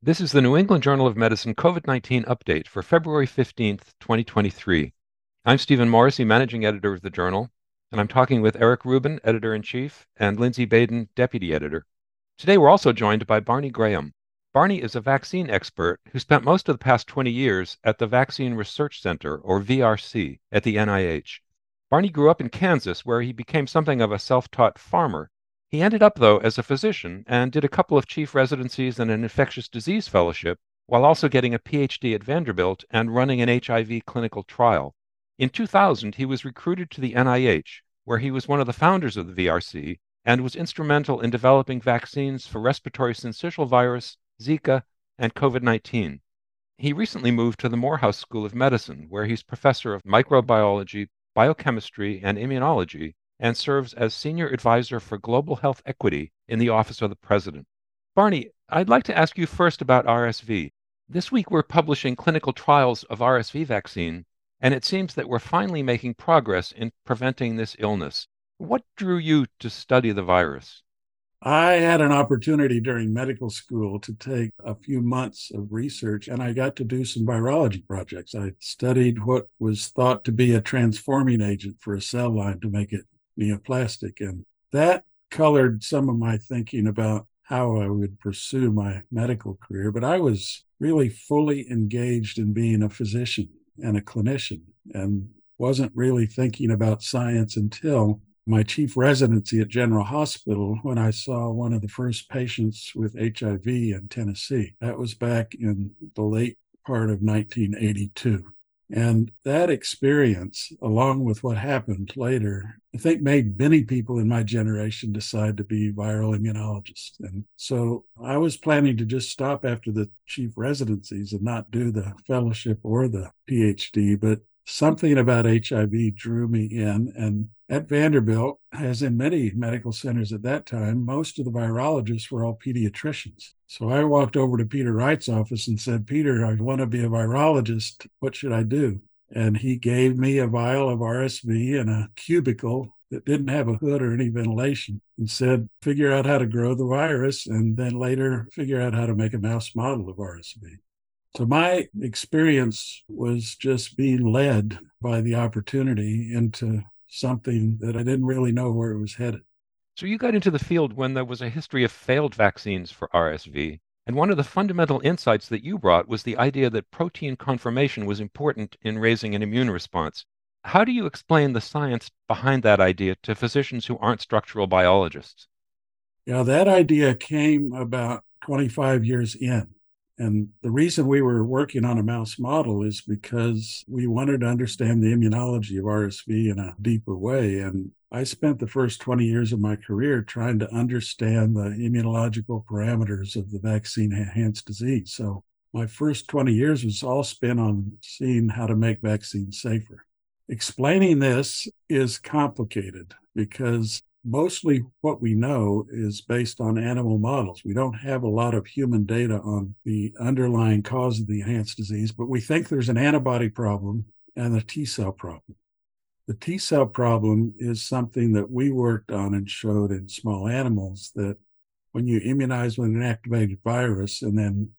This is the New England Journal of Medicine COVID 19 update for February 15th, 2023. I'm Stephen Morrissey, managing editor of the journal, and I'm talking with Eric Rubin, editor in chief, and Lindsay Baden, deputy editor. Today, we're also joined by Barney Graham. Barney is a vaccine expert who spent most of the past 20 years at the Vaccine Research Center, or VRC, at the NIH. Barney grew up in Kansas, where he became something of a self taught farmer he ended up, though, as a physician and did a couple of chief residencies and an infectious disease fellowship, while also getting a PhD at Vanderbilt and running an HIV clinical trial. In 2000, he was recruited to the NIH, where he was one of the founders of the VRC and was instrumental in developing vaccines for respiratory syncytial virus, Zika, and COVID 19. He recently moved to the Morehouse School of Medicine, where he's professor of microbiology, biochemistry, and immunology and serves as Senior Advisor for Global Health Equity in the Office of the President. Barney, I'd like to ask you first about RSV. This week we're publishing clinical trials of RSV vaccine, and it seems that we're finally making progress in preventing this illness. What drew you to study the virus? I had an opportunity during medical school to take a few months of research and I got to do some virology projects. I studied what was thought to be a transforming agent for a cell line to make it neoplastic. And that colored some of my thinking about how I would pursue my medical career. But I was really fully engaged in being a physician and a clinician and wasn't really thinking about science until my chief residency at General Hospital when I saw one of the first patients with HIV in Tennessee. That was back in the late part of 1982. And that experience, along with what happened later, I think made many people in my generation decide to be viral immunologists. And so I was planning to just stop after the chief residencies and not do the fellowship or the PhD, but something about HIV drew me in. And at Vanderbilt, as in many medical centers at that time, most of the virologists were all pediatricians. So I walked over to Peter Wright's office and said, Peter, I want to be a virologist. What should I do? And he gave me a vial of RSV and a cubicle that didn't have a hood or any ventilation and said, figure out how to grow the virus and then later figure out how to make a mouse model of RSV. So my experience was just being led by the opportunity into something that I didn't really know where it was headed. So you got into the field when there was a history of failed vaccines for RSV. And one of the fundamental insights that you brought was the idea that protein conformation was important in raising an immune response. How do you explain the science behind that idea to physicians who aren't structural biologists? Yeah, that idea came about 25 years in. And the reason we were working on a mouse model is because we wanted to understand the immunology of RSV in a deeper way. And I spent the first 20 years of my career trying to understand the immunological parameters of the vaccine enhanced disease. So my first 20 years was all spent on seeing how to make vaccines safer. Explaining this is complicated because mostly what we know is based on animal models. We don't have a lot of human data on the underlying cause of the enhanced disease, but we think there's an antibody problem and a T cell problem. The T cell problem is something that we worked on and showed in small animals that when you immunize with an activated virus and then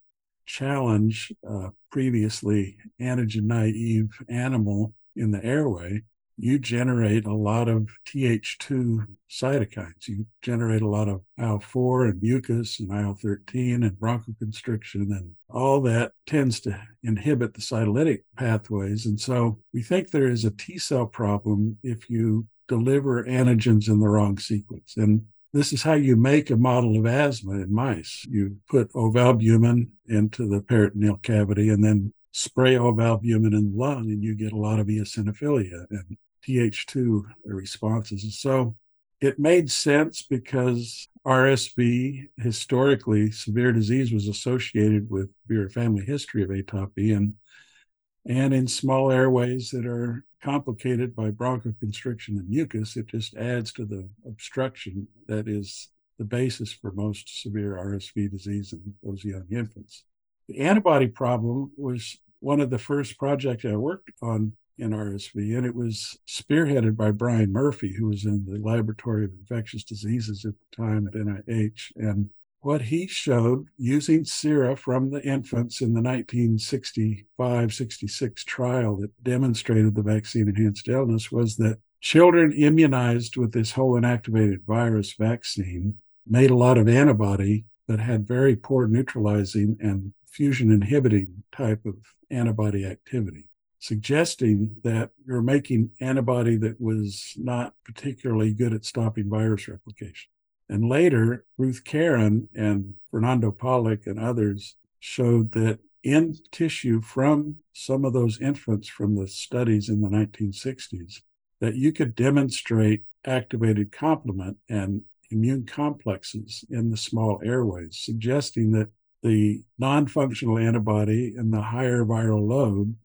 challenge a previously antigen naive animal in the airway, you generate a lot of Th2 cytokines. You generate a lot of IL4 and mucus and IL13 and bronchoconstriction, and all that tends to inhibit the cytolytic pathways. And so we think there is a T cell problem if you deliver antigens in the wrong sequence. And this is how you make a model of asthma in mice. You put ovalbumin into the peritoneal cavity and then spray ovalbumin in the lung, and you get a lot of eosinophilia. And Th2 responses. So it made sense because RSV, historically, severe disease was associated with your family history of atopy and and in small airways that are complicated by bronchoconstriction and mucus, it just adds to the obstruction that is the basis for most severe RSV disease in those young infants. The antibody problem was one of the first projects I worked on in RSV, and it was spearheaded by Brian Murphy, who was in the Laboratory of Infectious Diseases at the time at NIH. And what he showed using sera from the infants in the 1965 66 trial that demonstrated the vaccine enhanced illness was that children immunized with this whole inactivated virus vaccine made a lot of antibody that had very poor neutralizing and fusion inhibiting type of antibody activity, suggesting that you're making antibody that was not particularly good at stopping virus replication. And later, Ruth Karen and Fernando Pollock and others showed that in tissue from some of those infants from the studies in the 1960s, that you could demonstrate activated complement and immune complexes in the small airways, suggesting that the non functional antibody and the higher viral load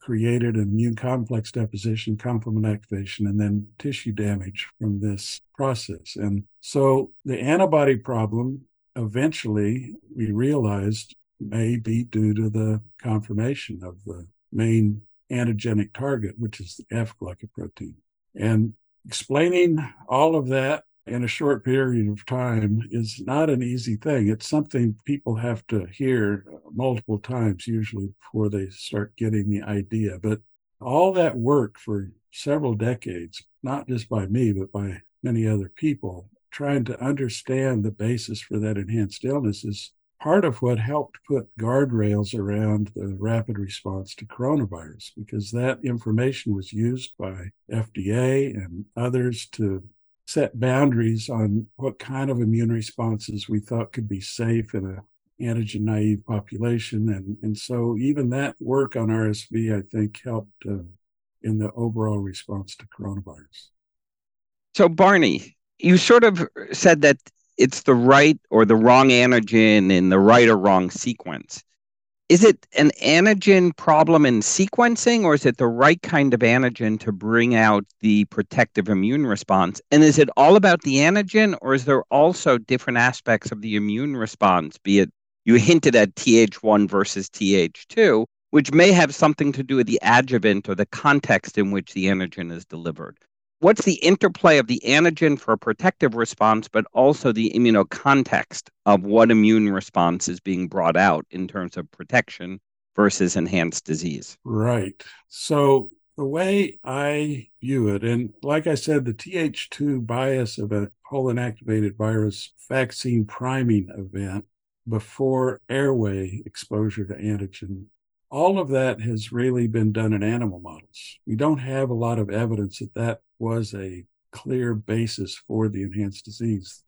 created an immune complex deposition, complement activation, and then tissue damage from this process. And so the antibody problem eventually we realized may be due to the conformation of the main antigenic target, which is the F glycoprotein. And explaining all of that in a short period of time is not an easy thing. It's something people have to hear uh, multiple times, usually, before they start getting the idea. But all that work for several decades, not just by me, but by many other people, trying to understand the basis for that enhanced illness is part of what helped put guardrails around the rapid response to coronavirus because that information was used by FDA and others to set boundaries on what kind of immune responses we thought could be safe in a antigen naive population. And, and so even that work on RSV, I think, helped uh, in the overall response to coronavirus. So, Barney, you sort of said that it's the right or the wrong antigen in the right or wrong sequence is it an antigen problem in sequencing or is it the right kind of antigen to bring out the protective immune response? And is it all about the antigen or is there also different aspects of the immune response be it you hinted at th1 versus th2 which may have something to do with the adjuvant or the context in which the antigen is delivered what's the interplay of the antigen for a protective response, but also the immunocontext of what immune response is being brought out in terms of protection versus enhanced disease? Right. So the way I view it, and like I said, the Th2 bias of a whole inactivated virus vaccine priming event before airway exposure to antigen all of that has really been done in animal models. We don't have a lot of evidence that that was a clear basis for the enhanced disease.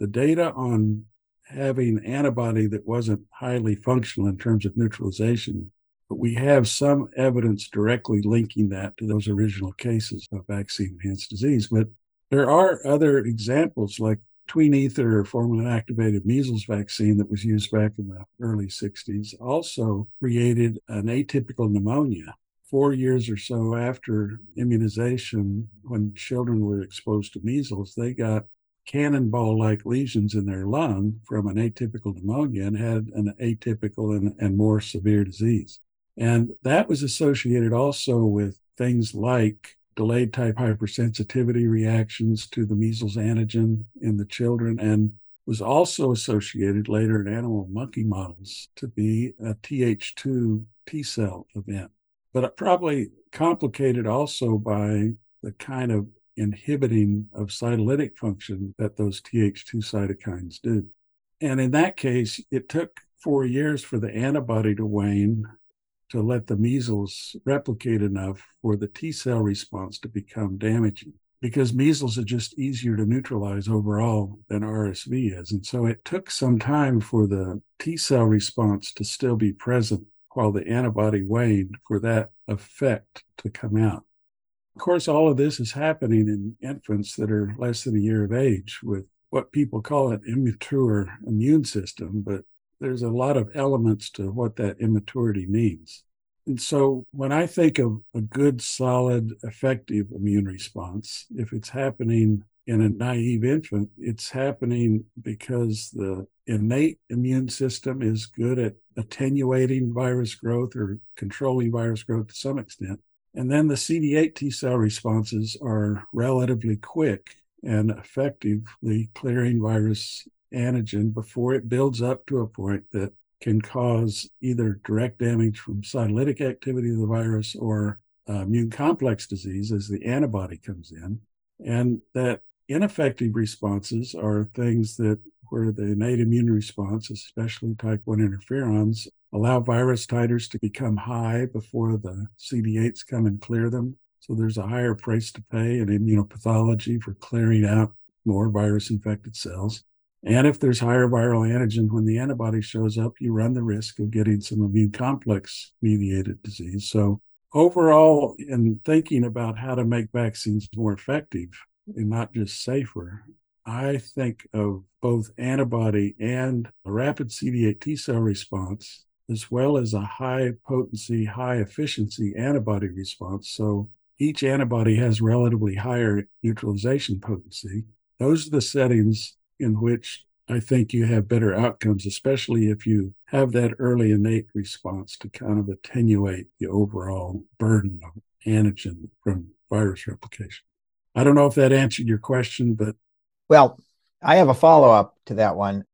The data on having antibody that wasn't highly functional in terms of neutralization, but we have some evidence directly linking that to those original cases of vaccine enhanced disease. But there are other examples like tween ether or formalin activated measles vaccine that was used back in the early 60s also created an atypical pneumonia four years or so after immunization, when children were exposed to measles, they got cannonball like lesions in their lung from an atypical pneumonia and had an atypical and, and more severe disease. And that was associated also with things like delayed type hypersensitivity reactions to the measles antigen in the children and was also associated later in animal monkey models to be a Th2 T cell event but probably complicated also by the kind of inhibiting of cytolytic function that those Th2 cytokines do. And in that case, it took four years for the antibody to wane to let the measles replicate enough for the T cell response to become damaging because measles are just easier to neutralize overall than RSV is. And so it took some time for the T cell response to still be present while the antibody waned for that effect to come out. Of course, all of this is happening in infants that are less than a year of age with what people call an immature immune system, but there's a lot of elements to what that immaturity means. And so when I think of a good, solid, effective immune response, if it's happening in a naive infant, it's happening because the innate immune system is good at attenuating virus growth or controlling virus growth to some extent. And then the CD8 T cell responses are relatively quick and effectively clearing virus antigen before it builds up to a point that can cause either direct damage from cytolytic activity of the virus or uh, immune complex disease as the antibody comes in. And that ineffective responses are things that where the innate immune response, especially type 1 interferons, allow virus titers to become high before the CD8s come and clear them. So there's a higher price to pay in immunopathology for clearing out more virus infected cells. And if there's higher viral antigen when the antibody shows up, you run the risk of getting some immune complex mediated disease. So, overall, in thinking about how to make vaccines more effective and not just safer, I think of both antibody and a rapid CD8 T cell response, as well as a high potency, high efficiency antibody response. So, each antibody has relatively higher neutralization potency. Those are the settings in which I think you have better outcomes, especially if you have that early innate response to kind of attenuate the overall burden of antigen from virus replication. I don't know if that answered your question, but. Well, I have a follow up to that one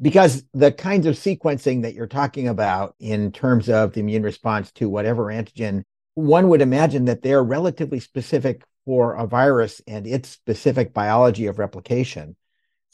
because the kinds of sequencing that you're talking about in terms of the immune response to whatever antigen, one would imagine that they're relatively specific for a virus and its specific biology of replication.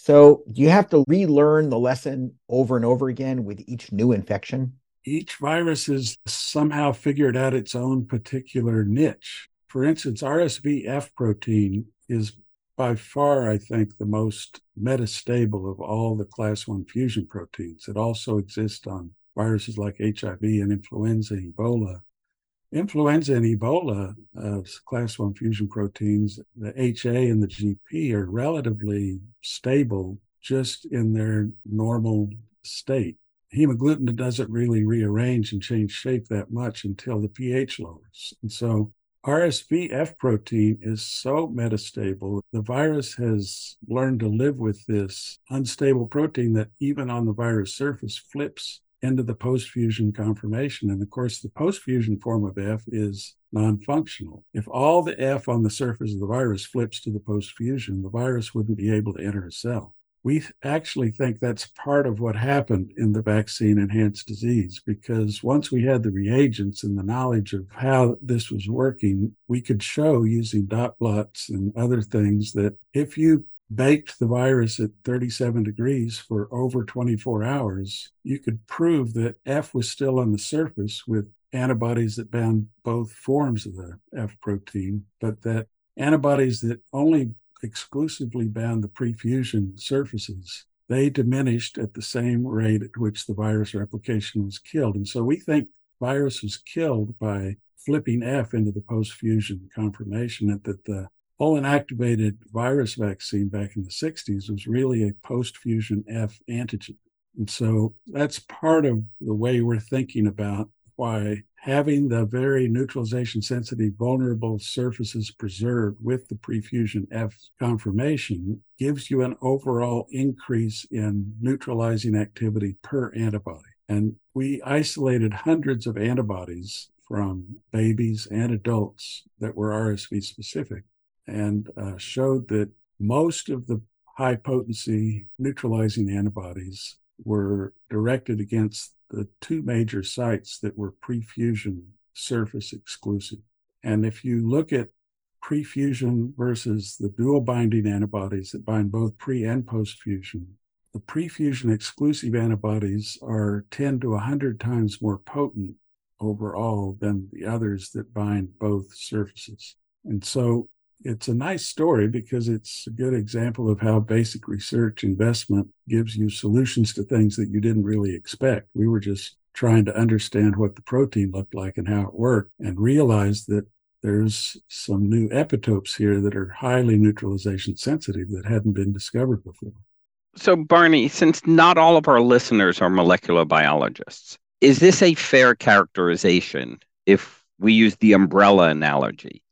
So, do you have to relearn the lesson over and over again with each new infection? Each virus has somehow figured out its own particular niche. For instance, RSV F protein is by far, I think, the most metastable of all the class 1 fusion proteins. It also exists on viruses like HIV and influenza, Ebola, Influenza and Ebola uh, class 1 fusion proteins, the HA and the GP, are relatively stable just in their normal state. Hemagglutinin doesn't really rearrange and change shape that much until the pH lowers. And so RSV F protein is so metastable. The virus has learned to live with this unstable protein that even on the virus surface flips into the post-fusion conformation. And of course, the post-fusion form of F is non-functional. If all the F on the surface of the virus flips to the post-fusion, the virus wouldn't be able to enter a cell. We actually think that's part of what happened in the vaccine enhanced disease because once we had the reagents and the knowledge of how this was working, we could show using dot plots and other things that if you baked the virus at 37 degrees for over 24 hours, you could prove that F was still on the surface with antibodies that bound both forms of the F protein, but that antibodies that only exclusively bound the prefusion surfaces, they diminished at the same rate at which the virus replication was killed. And so we think virus was killed by flipping F into the post-fusion conformation and that the Olin activated virus vaccine back in the 60s was really a post fusion F antigen. And so that's part of the way we're thinking about why having the very neutralization sensitive vulnerable surfaces preserved with the prefusion F conformation gives you an overall increase in neutralizing activity per antibody. And we isolated hundreds of antibodies from babies and adults that were RSV specific and uh, showed that most of the high potency neutralizing antibodies were directed against the two major sites that were prefusion surface exclusive. And if you look at prefusion versus the dual binding antibodies that bind both pre and post fusion, the prefusion exclusive antibodies are 10 to 100 times more potent overall than the others that bind both surfaces. And so it's a nice story because it's a good example of how basic research investment gives you solutions to things that you didn't really expect. We were just trying to understand what the protein looked like and how it worked and realized that there's some new epitopes here that are highly neutralization sensitive that hadn't been discovered before. So, Barney, since not all of our listeners are molecular biologists, is this a fair characterization if we use the umbrella analogy?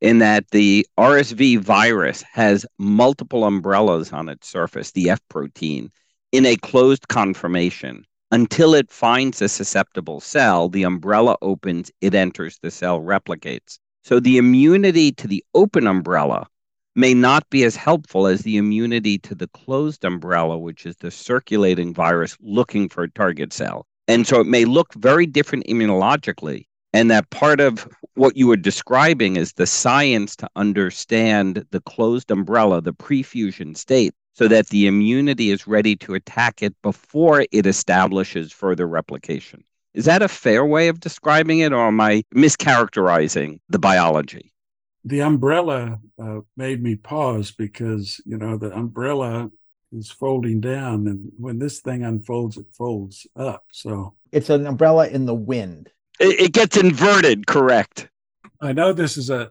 In that the RSV virus has multiple umbrellas on its surface, the F protein, in a closed conformation. Until it finds a susceptible cell, the umbrella opens, it enters the cell, replicates. So the immunity to the open umbrella may not be as helpful as the immunity to the closed umbrella, which is the circulating virus looking for a target cell. And so it may look very different immunologically. And that part of what you were describing is the science to understand the closed umbrella, the prefusion state, so that the immunity is ready to attack it before it establishes further replication. Is that a fair way of describing it, or am I mischaracterizing the biology? The umbrella uh, made me pause because, you know, the umbrella is folding down, and when this thing unfolds, it folds up. So it's an umbrella in the wind. It, it gets inverted, correct? I know this is a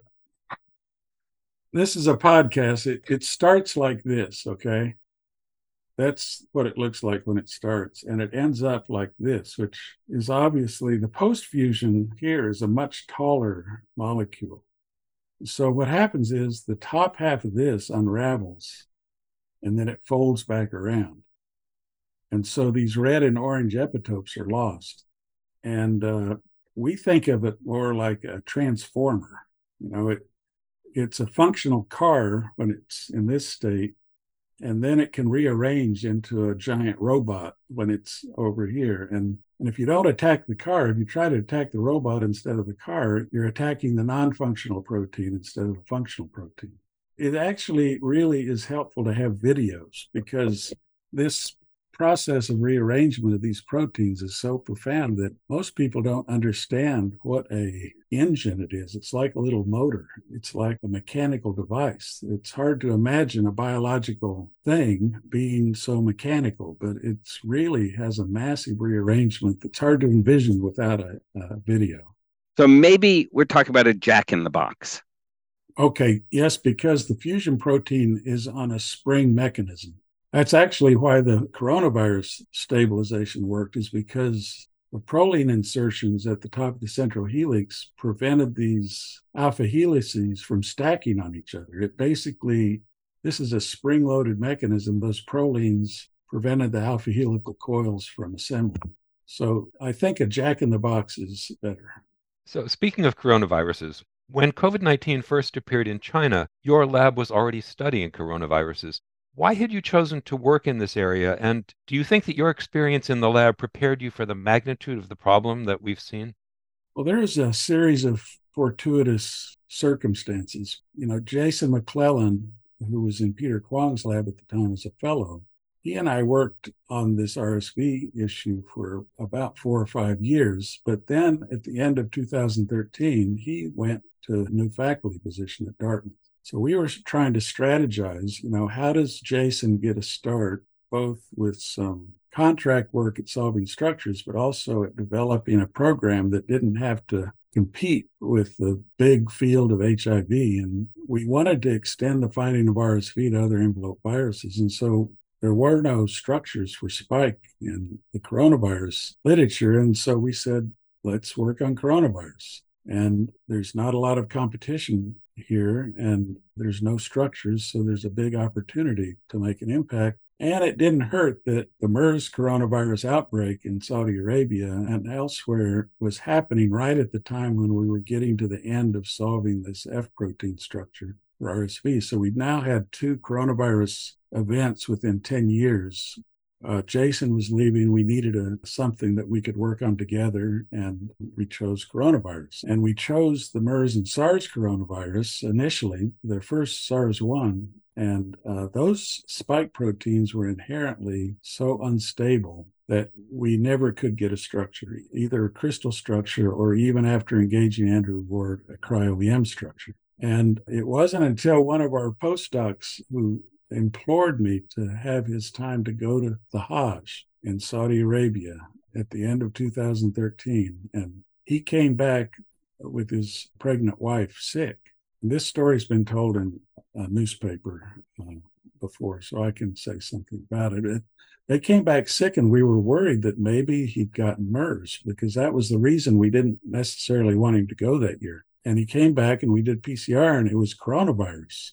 this is a podcast. It it starts like this, okay? That's what it looks like when it starts, and it ends up like this, which is obviously the post fusion here is a much taller molecule. So what happens is the top half of this unravels, and then it folds back around, and so these red and orange epitopes are lost, and uh, we think of it more like a transformer. You know, it it's a functional car when it's in this state, and then it can rearrange into a giant robot when it's over here. And and if you don't attack the car, if you try to attack the robot instead of the car, you're attacking the non-functional protein instead of the functional protein. It actually really is helpful to have videos because this process of rearrangement of these proteins is so profound that most people don't understand what a engine it is. It's like a little motor. It's like a mechanical device. It's hard to imagine a biological thing being so mechanical but it's really has a massive rearrangement that's hard to envision without a, a video. So maybe we're talking about a jack in the box. Okay yes because the fusion protein is on a spring mechanism that's actually why the coronavirus stabilization worked, is because the proline insertions at the top of the central helix prevented these alpha helices from stacking on each other. It basically, this is a spring loaded mechanism. Those prolines prevented the alpha helical coils from assembling. So I think a jack in the box is better. So, speaking of coronaviruses, when COVID 19 first appeared in China, your lab was already studying coronaviruses. Why had you chosen to work in this area? And do you think that your experience in the lab prepared you for the magnitude of the problem that we've seen? Well, there's a series of fortuitous circumstances. You know, Jason McClellan, who was in Peter Kwong's lab at the time as a fellow, he and I worked on this RSV issue for about four or five years. But then at the end of 2013, he went to a new faculty position at Dartmouth. So we were trying to strategize, you know, how does Jason get a start, both with some contract work at solving structures, but also at developing a program that didn't have to compete with the big field of HIV. And we wanted to extend the finding of RSV to other envelope viruses. And so there were no structures for spike in the coronavirus literature. And so we said, let's work on coronavirus. And there's not a lot of competition here and there's no structures. So there's a big opportunity to make an impact. And it didn't hurt that the MERS coronavirus outbreak in Saudi Arabia and elsewhere was happening right at the time when we were getting to the end of solving this F protein structure for RSV. So we've now had two coronavirus events within 10 years uh, Jason was leaving. We needed a, something that we could work on together, and we chose coronavirus. And we chose the MERS and SARS coronavirus initially, the first SARS 1. And uh, those spike proteins were inherently so unstable that we never could get a structure, either a crystal structure or even after engaging Andrew Ward, a cryo-EM structure. And it wasn't until one of our postdocs who implored me to have his time to go to the Hajj in Saudi Arabia at the end of 2013. And he came back with his pregnant wife sick. This story's been told in a newspaper uh, before, so I can say something about it. it. They came back sick, and we were worried that maybe he'd gotten MERS because that was the reason we didn't necessarily want him to go that year. And he came back, and we did PCR, and it was coronavirus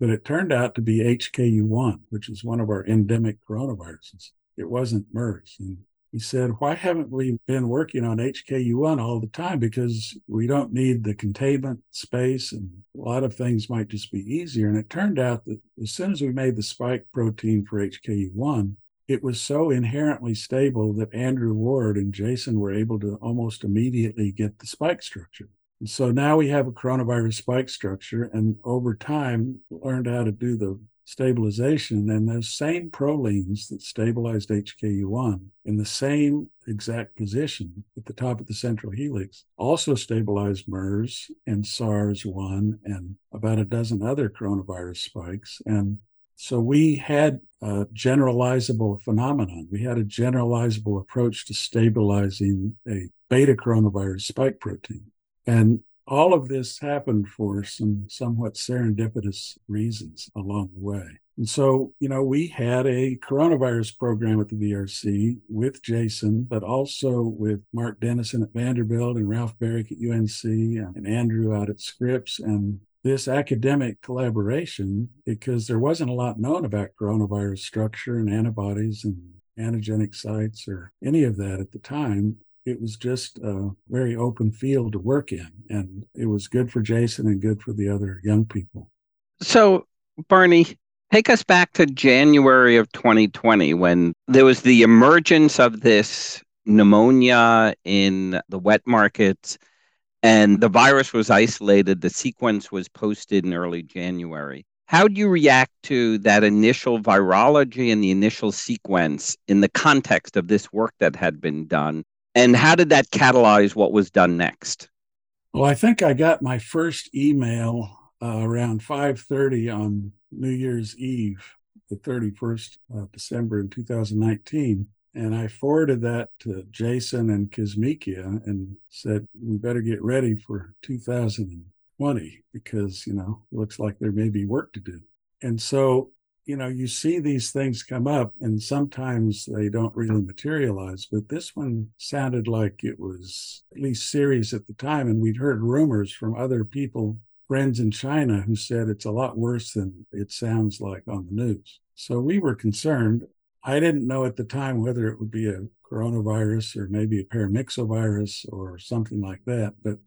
but it turned out to be HKU1, which is one of our endemic coronaviruses. It wasn't MERS. And he said, Why haven't we been working on HKU1 all the time? Because we don't need the containment space and a lot of things might just be easier. And it turned out that as soon as we made the spike protein for HKU1, it was so inherently stable that Andrew Ward and Jason were able to almost immediately get the spike structure. So now we have a coronavirus spike structure, and over time learned how to do the stabilization. And those same prolines that stabilized HKU1 in the same exact position at the top of the central helix also stabilized MERS and SARS1 and about a dozen other coronavirus spikes. And so we had a generalizable phenomenon. We had a generalizable approach to stabilizing a beta coronavirus spike protein. And all of this happened for some somewhat serendipitous reasons along the way. And so, you know, we had a coronavirus program at the VRC with Jason, but also with Mark Dennison at Vanderbilt and Ralph Baric at UNC and Andrew out at Scripps. And this academic collaboration, because there wasn't a lot known about coronavirus structure and antibodies and antigenic sites or any of that at the time, it was just a very open field to work in. And it was good for Jason and good for the other young people. So, Barney, take us back to January of 2020 when there was the emergence of this pneumonia in the wet markets and the virus was isolated. The sequence was posted in early January. How do you react to that initial virology and the initial sequence in the context of this work that had been done? And how did that catalyze what was done next? Well, I think I got my first email uh, around 5:30 on New Year's Eve, the 31st of December in 2019, and I forwarded that to Jason and Kizzmekia and said we better get ready for 2020 because you know looks like there may be work to do. And so you know, you see these things come up and sometimes they don't really materialize, but this one sounded like it was at least serious at the time. And we'd heard rumors from other people, friends in China, who said it's a lot worse than it sounds like on the news. So we were concerned. I didn't know at the time whether it would be a coronavirus or maybe a paramyxovirus or something like that. But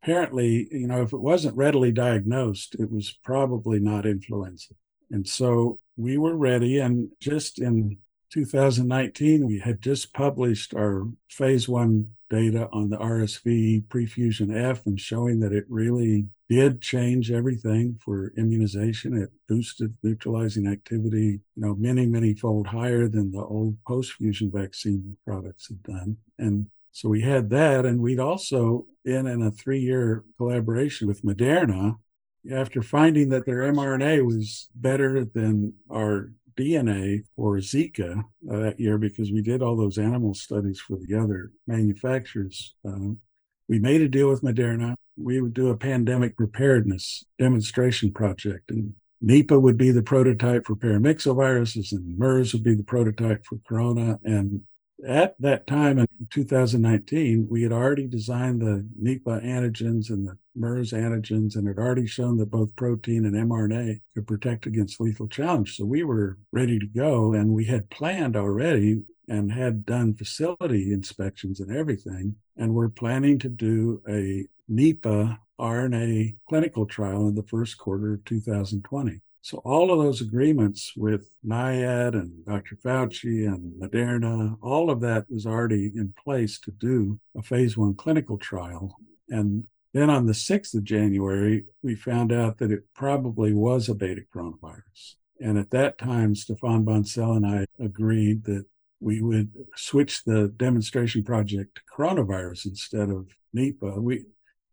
apparently, you know, if it wasn't readily diagnosed, it was probably not influenza. And so we were ready. And just in 2019, we had just published our phase one data on the RSV prefusion F and showing that it really did change everything for immunization. It boosted neutralizing activity, you know, many, many fold higher than the old post-fusion vaccine products had done. And so we had that. And we'd also been in a three-year collaboration with Moderna after finding that their mRNA was better than our DNA for Zika uh, that year, because we did all those animal studies for the other manufacturers, um, we made a deal with Moderna. We would do a pandemic preparedness demonstration project, and Nipah would be the prototype for paramyxoviruses, and MERS would be the prototype for corona, and at that time in 2019, we had already designed the Nipah antigens and the MERS antigens and had already shown that both protein and mRNA could protect against lethal challenge. So we were ready to go and we had planned already and had done facility inspections and everything. And we're planning to do a Nipah RNA clinical trial in the first quarter of 2020. So all of those agreements with NIAID and Dr. Fauci and Moderna, all of that was already in place to do a phase one clinical trial. And then on the 6th of January, we found out that it probably was a beta coronavirus. And at that time, Stefan Bancel and I agreed that we would switch the demonstration project to coronavirus instead of Nipah. We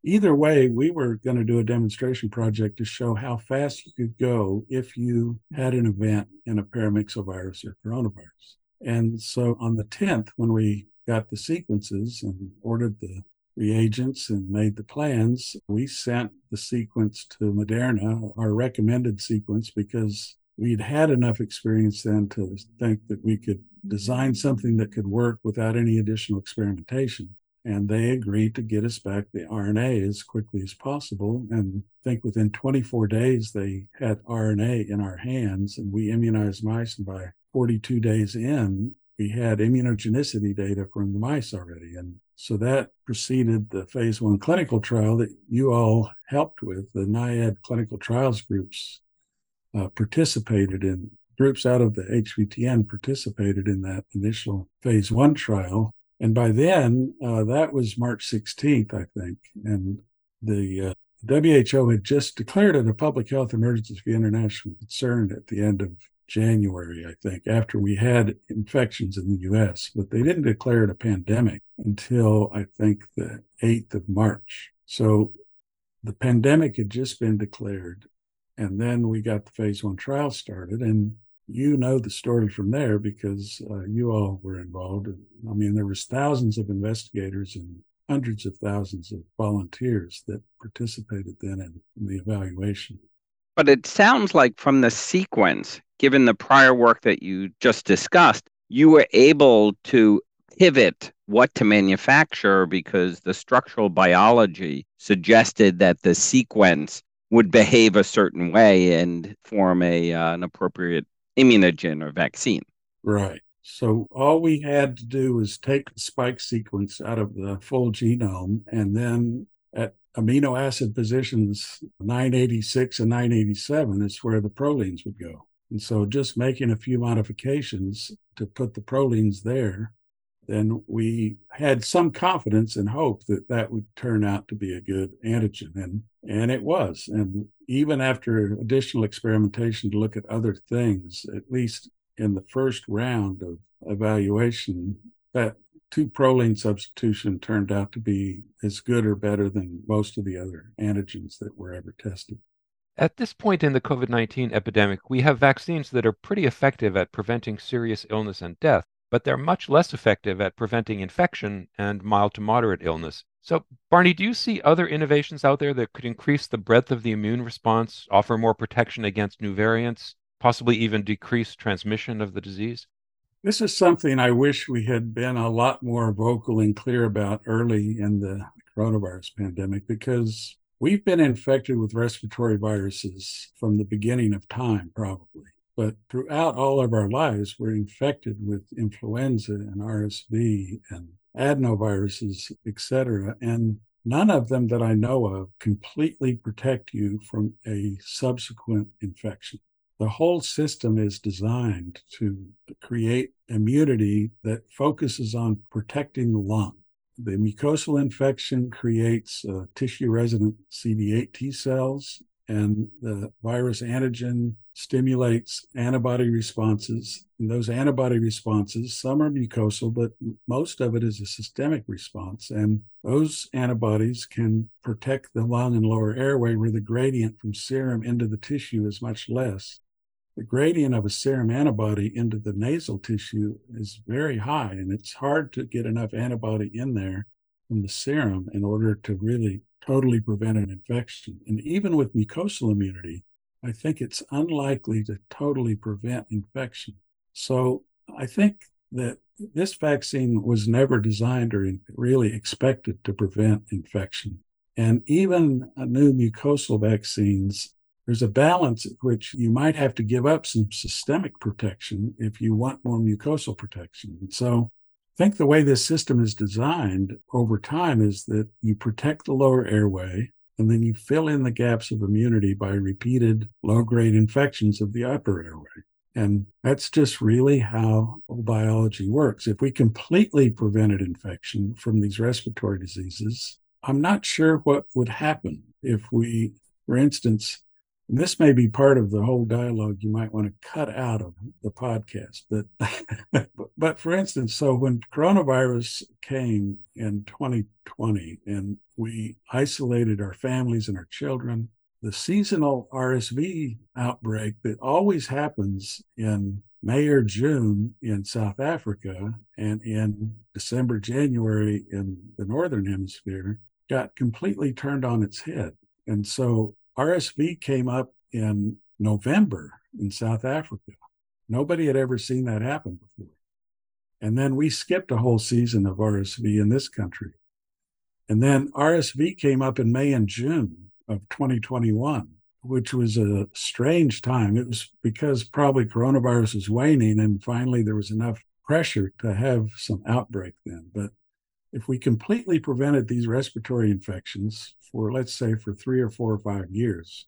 either way, we were going to do a demonstration project to show how fast you could go if you had an event in a paramyxovirus or coronavirus. And so on the 10th, when we got the sequences and ordered the reagents and made the plans, we sent the sequence to Moderna, our recommended sequence, because we'd had enough experience then to think that we could design something that could work without any additional experimentation and they agreed to get us back the RNA as quickly as possible. And I think within 24 days, they had RNA in our hands, and we immunized mice. And by 42 days in, we had immunogenicity data from the mice already. And so that preceded the phase one clinical trial that you all helped with. The NIAID clinical trials groups uh, participated in, groups out of the HVTN participated in that initial phase one trial. And by then, uh, that was March 16th, I think. And the uh, WHO had just declared it a public health emergency of international concern at the end of January, I think, after we had infections in the US, but they didn't declare it a pandemic until I think the 8th of March. So the pandemic had just been declared. And then we got the phase one trial started. And you know the story from there because uh, you all were involved. I mean, there was thousands of investigators and hundreds of thousands of volunteers that participated then in, in the evaluation. But it sounds like from the sequence, given the prior work that you just discussed, you were able to pivot what to manufacture because the structural biology suggested that the sequence would behave a certain way and form a uh, an appropriate immunogen or vaccine. Right. So all we had to do was take the spike sequence out of the full genome and then at amino acid positions 986 and 987 is where the prolines would go. And so just making a few modifications to put the prolines there, then we had some confidence and hope that that would turn out to be a good antigen. And, and it was. And even after additional experimentation to look at other things, at least in the first round of evaluation, that two proline substitution turned out to be as good or better than most of the other antigens that were ever tested. At this point in the COVID 19 epidemic, we have vaccines that are pretty effective at preventing serious illness and death, but they're much less effective at preventing infection and mild to moderate illness. So, Barney, do you see other innovations out there that could increase the breadth of the immune response, offer more protection against new variants, possibly even decrease transmission of the disease? This is something I wish we had been a lot more vocal and clear about early in the coronavirus pandemic because we've been infected with respiratory viruses from the beginning of time, probably. But throughout all of our lives, we're infected with influenza and RSV and adenoviruses, et cetera. And none of them that I know of completely protect you from a subsequent infection the whole system is designed to create immunity that focuses on protecting the lung. The mucosal infection creates uh, tissue resident CD8 T cells, and the virus antigen stimulates antibody responses. And those antibody responses, some are mucosal, but most of it is a systemic response. And those antibodies can protect the lung and lower airway where the gradient from serum into the tissue is much less the gradient of a serum antibody into the nasal tissue is very high, and it's hard to get enough antibody in there from the serum in order to really totally prevent an infection. And even with mucosal immunity, I think it's unlikely to totally prevent infection. So I think that this vaccine was never designed or really expected to prevent infection. And even new mucosal vaccines there's a balance at which you might have to give up some systemic protection if you want more mucosal protection. So I think the way this system is designed over time is that you protect the lower airway and then you fill in the gaps of immunity by repeated low grade infections of the upper airway. And that's just really how biology works. If we completely prevented infection from these respiratory diseases, I'm not sure what would happen if we, for instance, and this may be part of the whole dialogue you might want to cut out of the podcast. But, but for instance, so when coronavirus came in 2020 and we isolated our families and our children, the seasonal RSV outbreak that always happens in May or June in South Africa and in December, January in the Northern Hemisphere got completely turned on its head. And so RSV came up in November in South Africa. Nobody had ever seen that happen before. And then we skipped a whole season of RSV in this country. And then RSV came up in May and June of 2021, which was a strange time. It was because probably coronavirus was waning and finally there was enough pressure to have some outbreak then. But if we completely prevented these respiratory infections for, let's say, for three or four or five years,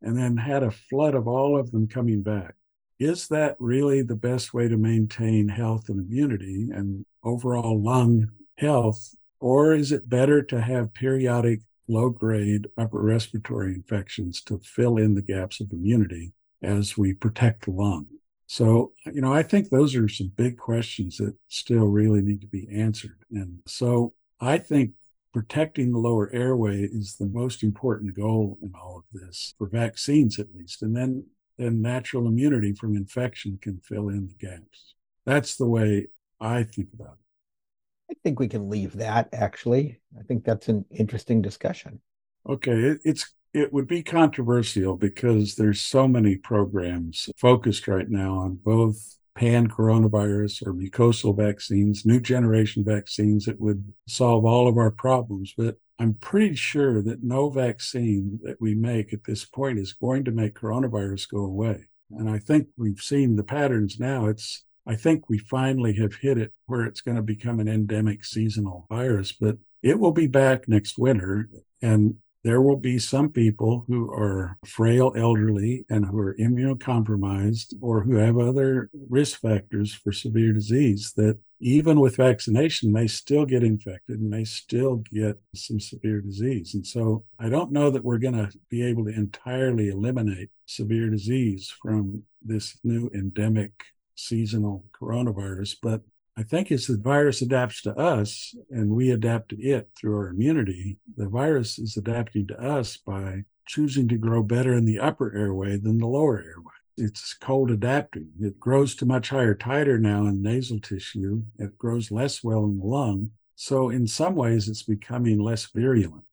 and then had a flood of all of them coming back, is that really the best way to maintain health and immunity and overall lung health? Or is it better to have periodic low grade upper respiratory infections to fill in the gaps of immunity as we protect the lung? So, you know, I think those are some big questions that still really need to be answered. And so I think protecting the lower airway is the most important goal in all of this, for vaccines at least. And then then natural immunity from infection can fill in the gaps. That's the way I think about it. I think we can leave that actually. I think that's an interesting discussion. Okay, it, it's it would be controversial because there's so many programs focused right now on both pan coronavirus or mucosal vaccines, new generation vaccines that would solve all of our problems. But I'm pretty sure that no vaccine that we make at this point is going to make coronavirus go away. And I think we've seen the patterns now. It's I think we finally have hit it where it's going to become an endemic seasonal virus, but it will be back next winter. And there will be some people who are frail elderly and who are immunocompromised or who have other risk factors for severe disease that even with vaccination may still get infected and may still get some severe disease. And so i don't know that we're going to be able to entirely eliminate severe disease from this new endemic seasonal coronavirus but I think as the virus adapts to us and we adapt to it through our immunity, the virus is adapting to us by choosing to grow better in the upper airway than the lower airway. It's cold adapting. It grows to much higher titer now in nasal tissue. It grows less well in the lung. So, in some ways, it's becoming less virulent,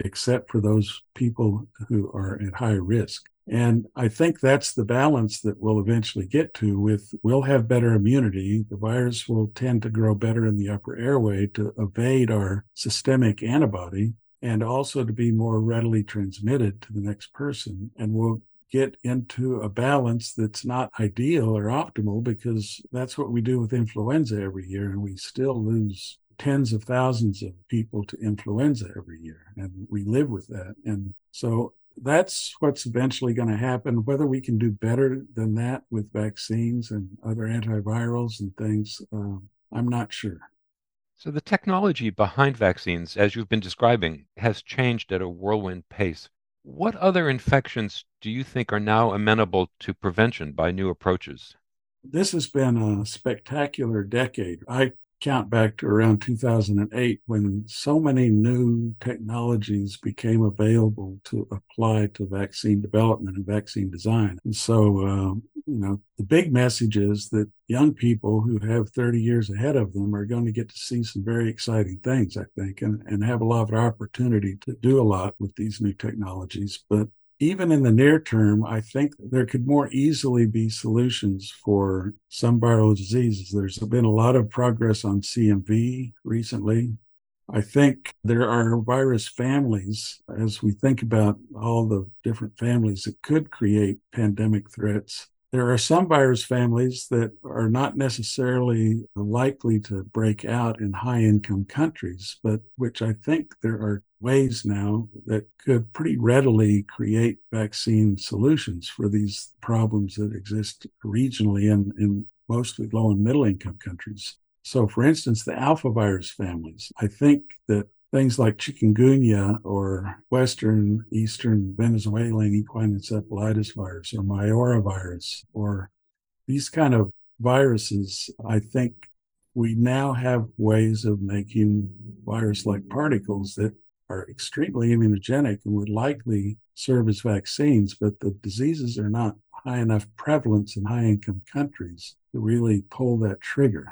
except for those people who are at high risk. And I think that's the balance that we'll eventually get to with we'll have better immunity. The virus will tend to grow better in the upper airway to evade our systemic antibody and also to be more readily transmitted to the next person. And we'll get into a balance that's not ideal or optimal because that's what we do with influenza every year. And we still lose tens of thousands of people to influenza every year. And we live with that. And so that's what's eventually going to happen. Whether we can do better than that with vaccines and other antivirals and things, uh, I'm not sure. So, the technology behind vaccines, as you've been describing, has changed at a whirlwind pace. What other infections do you think are now amenable to prevention by new approaches? This has been a spectacular decade. I count back to around 2008 when so many new technologies became available to apply to vaccine development and vaccine design. And so, uh, you know, the big message is that young people who have 30 years ahead of them are going to get to see some very exciting things, I think, and, and have a lot of opportunity to do a lot with these new technologies. But even in the near term, I think there could more easily be solutions for some viral diseases. There's been a lot of progress on CMV recently. I think there are virus families, as we think about all the different families that could create pandemic threats, there are some virus families that are not necessarily likely to break out in high income countries, but which I think there are ways now that could pretty readily create vaccine solutions for these problems that exist regionally and in mostly low and middle income countries. So, for instance, the alpha virus families, I think that things like chikungunya or Western Eastern Venezuelan equine encephalitis virus or Mayaro virus or these kind of viruses, I think we now have ways of making virus like particles that are extremely immunogenic and would likely serve as vaccines, but the diseases are not high enough prevalence in high income countries to really pull that trigger.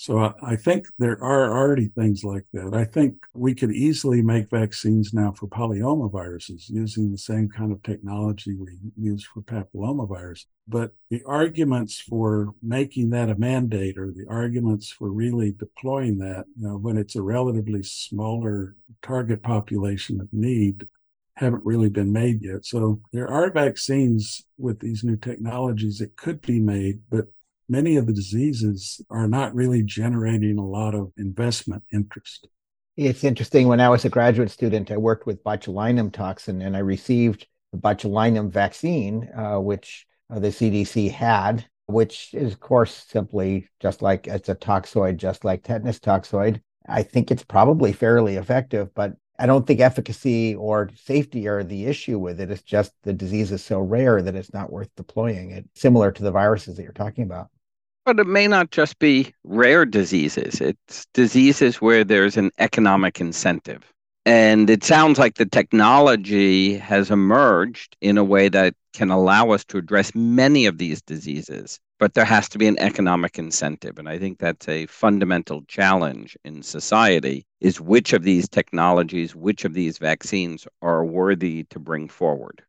So I think there are already things like that. I think we could easily make vaccines now for polyomaviruses using the same kind of technology we use for papillomavirus. But the arguments for making that a mandate or the arguments for really deploying that, you know, when it's a relatively smaller target population of need, haven't really been made yet. So there are vaccines with these new technologies that could be made, but many of the diseases are not really generating a lot of investment interest. It's interesting. When I was a graduate student, I worked with botulinum toxin and I received the botulinum vaccine, uh, which uh, the CDC had, which is, of course, simply just like it's a toxoid, just like tetanus toxoid. I think it's probably fairly effective, but I don't think efficacy or safety are the issue with it. It's just the disease is so rare that it's not worth deploying it, similar to the viruses that you're talking about. But it may not just be rare diseases, it's diseases where there's an economic incentive. And it sounds like the technology has emerged in a way that can allow us to address many of these diseases, but there has to be an economic incentive. And I think that's a fundamental challenge in society is which of these technologies, which of these vaccines are worthy to bring forward.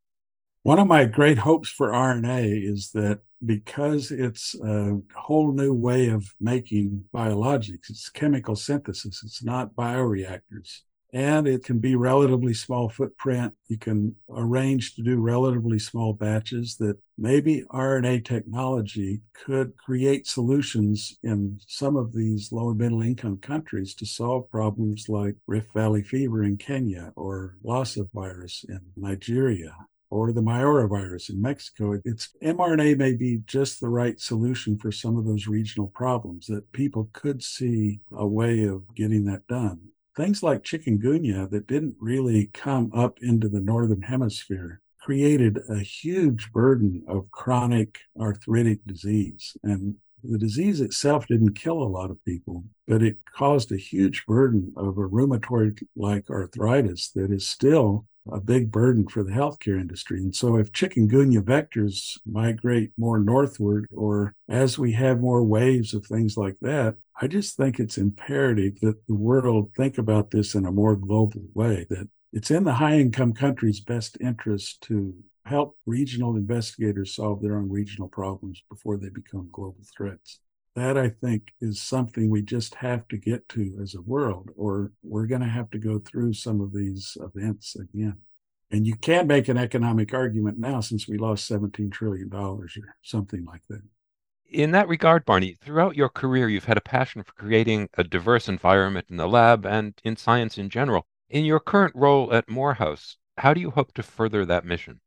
One of my great hopes for RNA is that because it's a whole new way of making biologics, it's chemical synthesis, it's not bioreactors. And it can be relatively small footprint. You can arrange to do relatively small batches that maybe RNA technology could create solutions in some of these low and middle income countries to solve problems like Rift Valley fever in Kenya or Lassa virus in Nigeria or the Mayaro virus in Mexico. It's mRNA may be just the right solution for some of those regional problems that people could see a way of getting that done things like chikungunya that didn't really come up into the northern hemisphere created a huge burden of chronic arthritic disease. And the disease itself didn't kill a lot of people, but it caused a huge burden of a rheumatoid like arthritis that is still a big burden for the healthcare industry. And so, if chikungunya vectors migrate more northward, or as we have more waves of things like that, I just think it's imperative that the world think about this in a more global way, that it's in the high income countries' best interest to help regional investigators solve their own regional problems before they become global threats. That I think is something we just have to get to as a world, or we're going to have to go through some of these events again. And you can make an economic argument now since we lost $17 trillion or something like that in that regard, Barney, throughout your career, you've had a passion for creating a diverse environment in the lab and in science in general. In your current role at Morehouse, how do you hope to further that mission?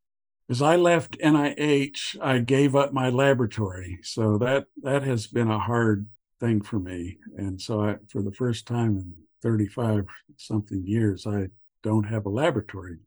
As I left NIH, I gave up my laboratory. So that that has been a hard thing for me. And so I, for the first time in 35 something years, I don't have a laboratory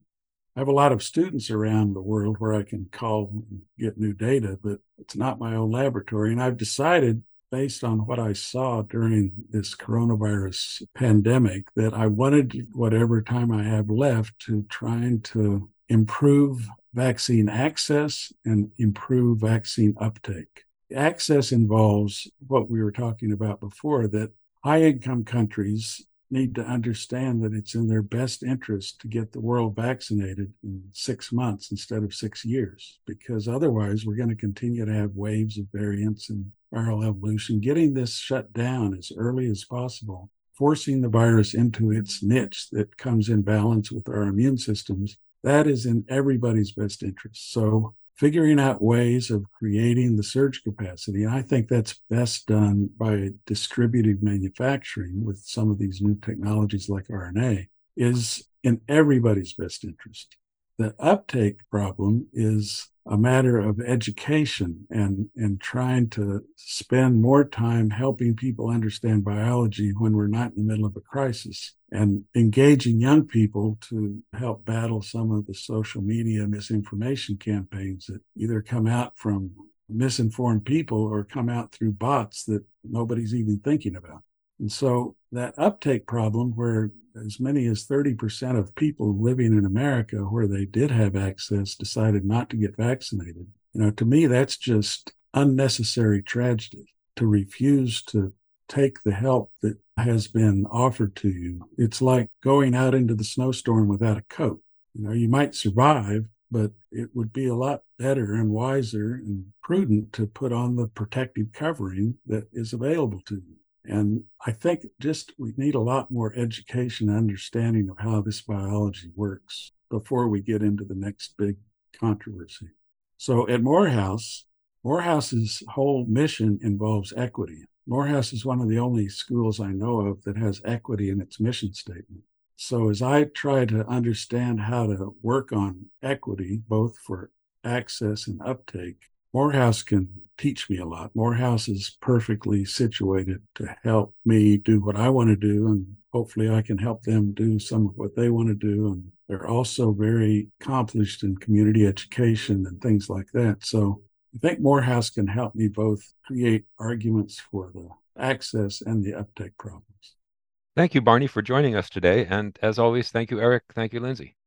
I have a lot of students around the world where I can call and get new data, but it's not my own laboratory. And I've decided, based on what I saw during this coronavirus pandemic, that I wanted whatever time I have left to trying to improve vaccine access and improve vaccine uptake. Access involves what we were talking about before that high income countries need to understand that it's in their best interest to get the world vaccinated in six months instead of six years, because otherwise we're going to continue to have waves of variants and viral evolution. Getting this shut down as early as possible, forcing the virus into its niche that comes in balance with our immune systems, that is in everybody's best interest. So figuring out ways of creating the surge capacity. And I think that's best done by distributed manufacturing with some of these new technologies like RNA is in everybody's best interest. The uptake problem is a matter of education and, and trying to spend more time helping people understand biology when we're not in the middle of a crisis and engaging young people to help battle some of the social media misinformation campaigns that either come out from misinformed people or come out through bots that nobody's even thinking about. And so that uptake problem where as many as 30% of people living in America where they did have access decided not to get vaccinated. You know, to me, that's just unnecessary tragedy to refuse to take the help that has been offered to you. It's like going out into the snowstorm without a coat. You know, you might survive, but it would be a lot better and wiser and prudent to put on the protective covering that is available to you. And I think just we need a lot more education and understanding of how this biology works before we get into the next big controversy. So at Morehouse, Morehouse's whole mission involves equity. Morehouse is one of the only schools I know of that has equity in its mission statement. So, as I try to understand how to work on equity, both for access and uptake, Morehouse can teach me a lot. Morehouse is perfectly situated to help me do what I want to do, and hopefully, I can help them do some of what they want to do. And they're also very accomplished in community education and things like that. So, I think Morehouse can help me both create arguments for the access and the uptake problems. Thank you, Barney, for joining us today. And as always, thank you, Eric. Thank you, Lindsay.